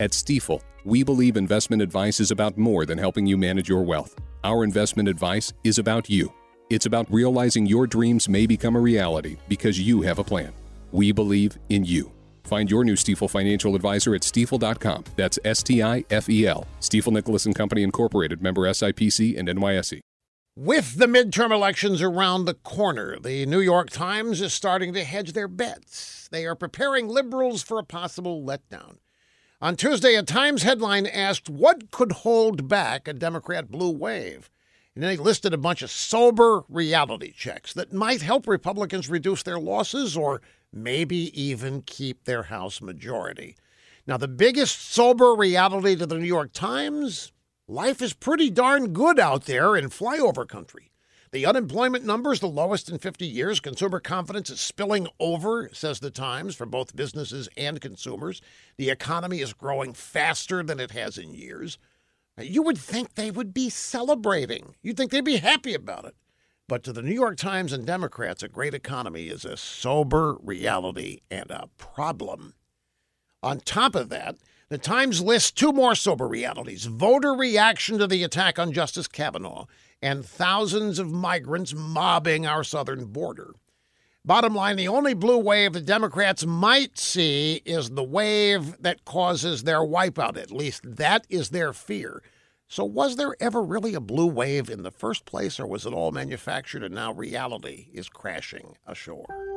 At Stifel, we believe investment advice is about more than helping you manage your wealth. Our investment advice is about you. It's about realizing your dreams may become a reality because you have a plan. We believe in you. Find your new Stifel financial advisor at stifel.com. That's S T I F E L. Stifel Nicolaus and Company Incorporated, member SIPC and NYSE. With the midterm elections around the corner, the New York Times is starting to hedge their bets. They are preparing liberals for a possible letdown. On Tuesday, a Times headline asked what could hold back a Democrat blue wave. And then they listed a bunch of sober reality checks that might help Republicans reduce their losses or maybe even keep their House majority. Now, the biggest sober reality to the New York Times life is pretty darn good out there in flyover country. The unemployment number is the lowest in 50 years. Consumer confidence is spilling over, says the Times, for both businesses and consumers. The economy is growing faster than it has in years. You would think they would be celebrating. You'd think they'd be happy about it. But to the New York Times and Democrats, a great economy is a sober reality and a problem. On top of that, the Times lists two more sober realities voter reaction to the attack on Justice Kavanaugh and thousands of migrants mobbing our southern border. Bottom line the only blue wave the Democrats might see is the wave that causes their wipeout. At least that is their fear. So, was there ever really a blue wave in the first place, or was it all manufactured and now reality is crashing ashore?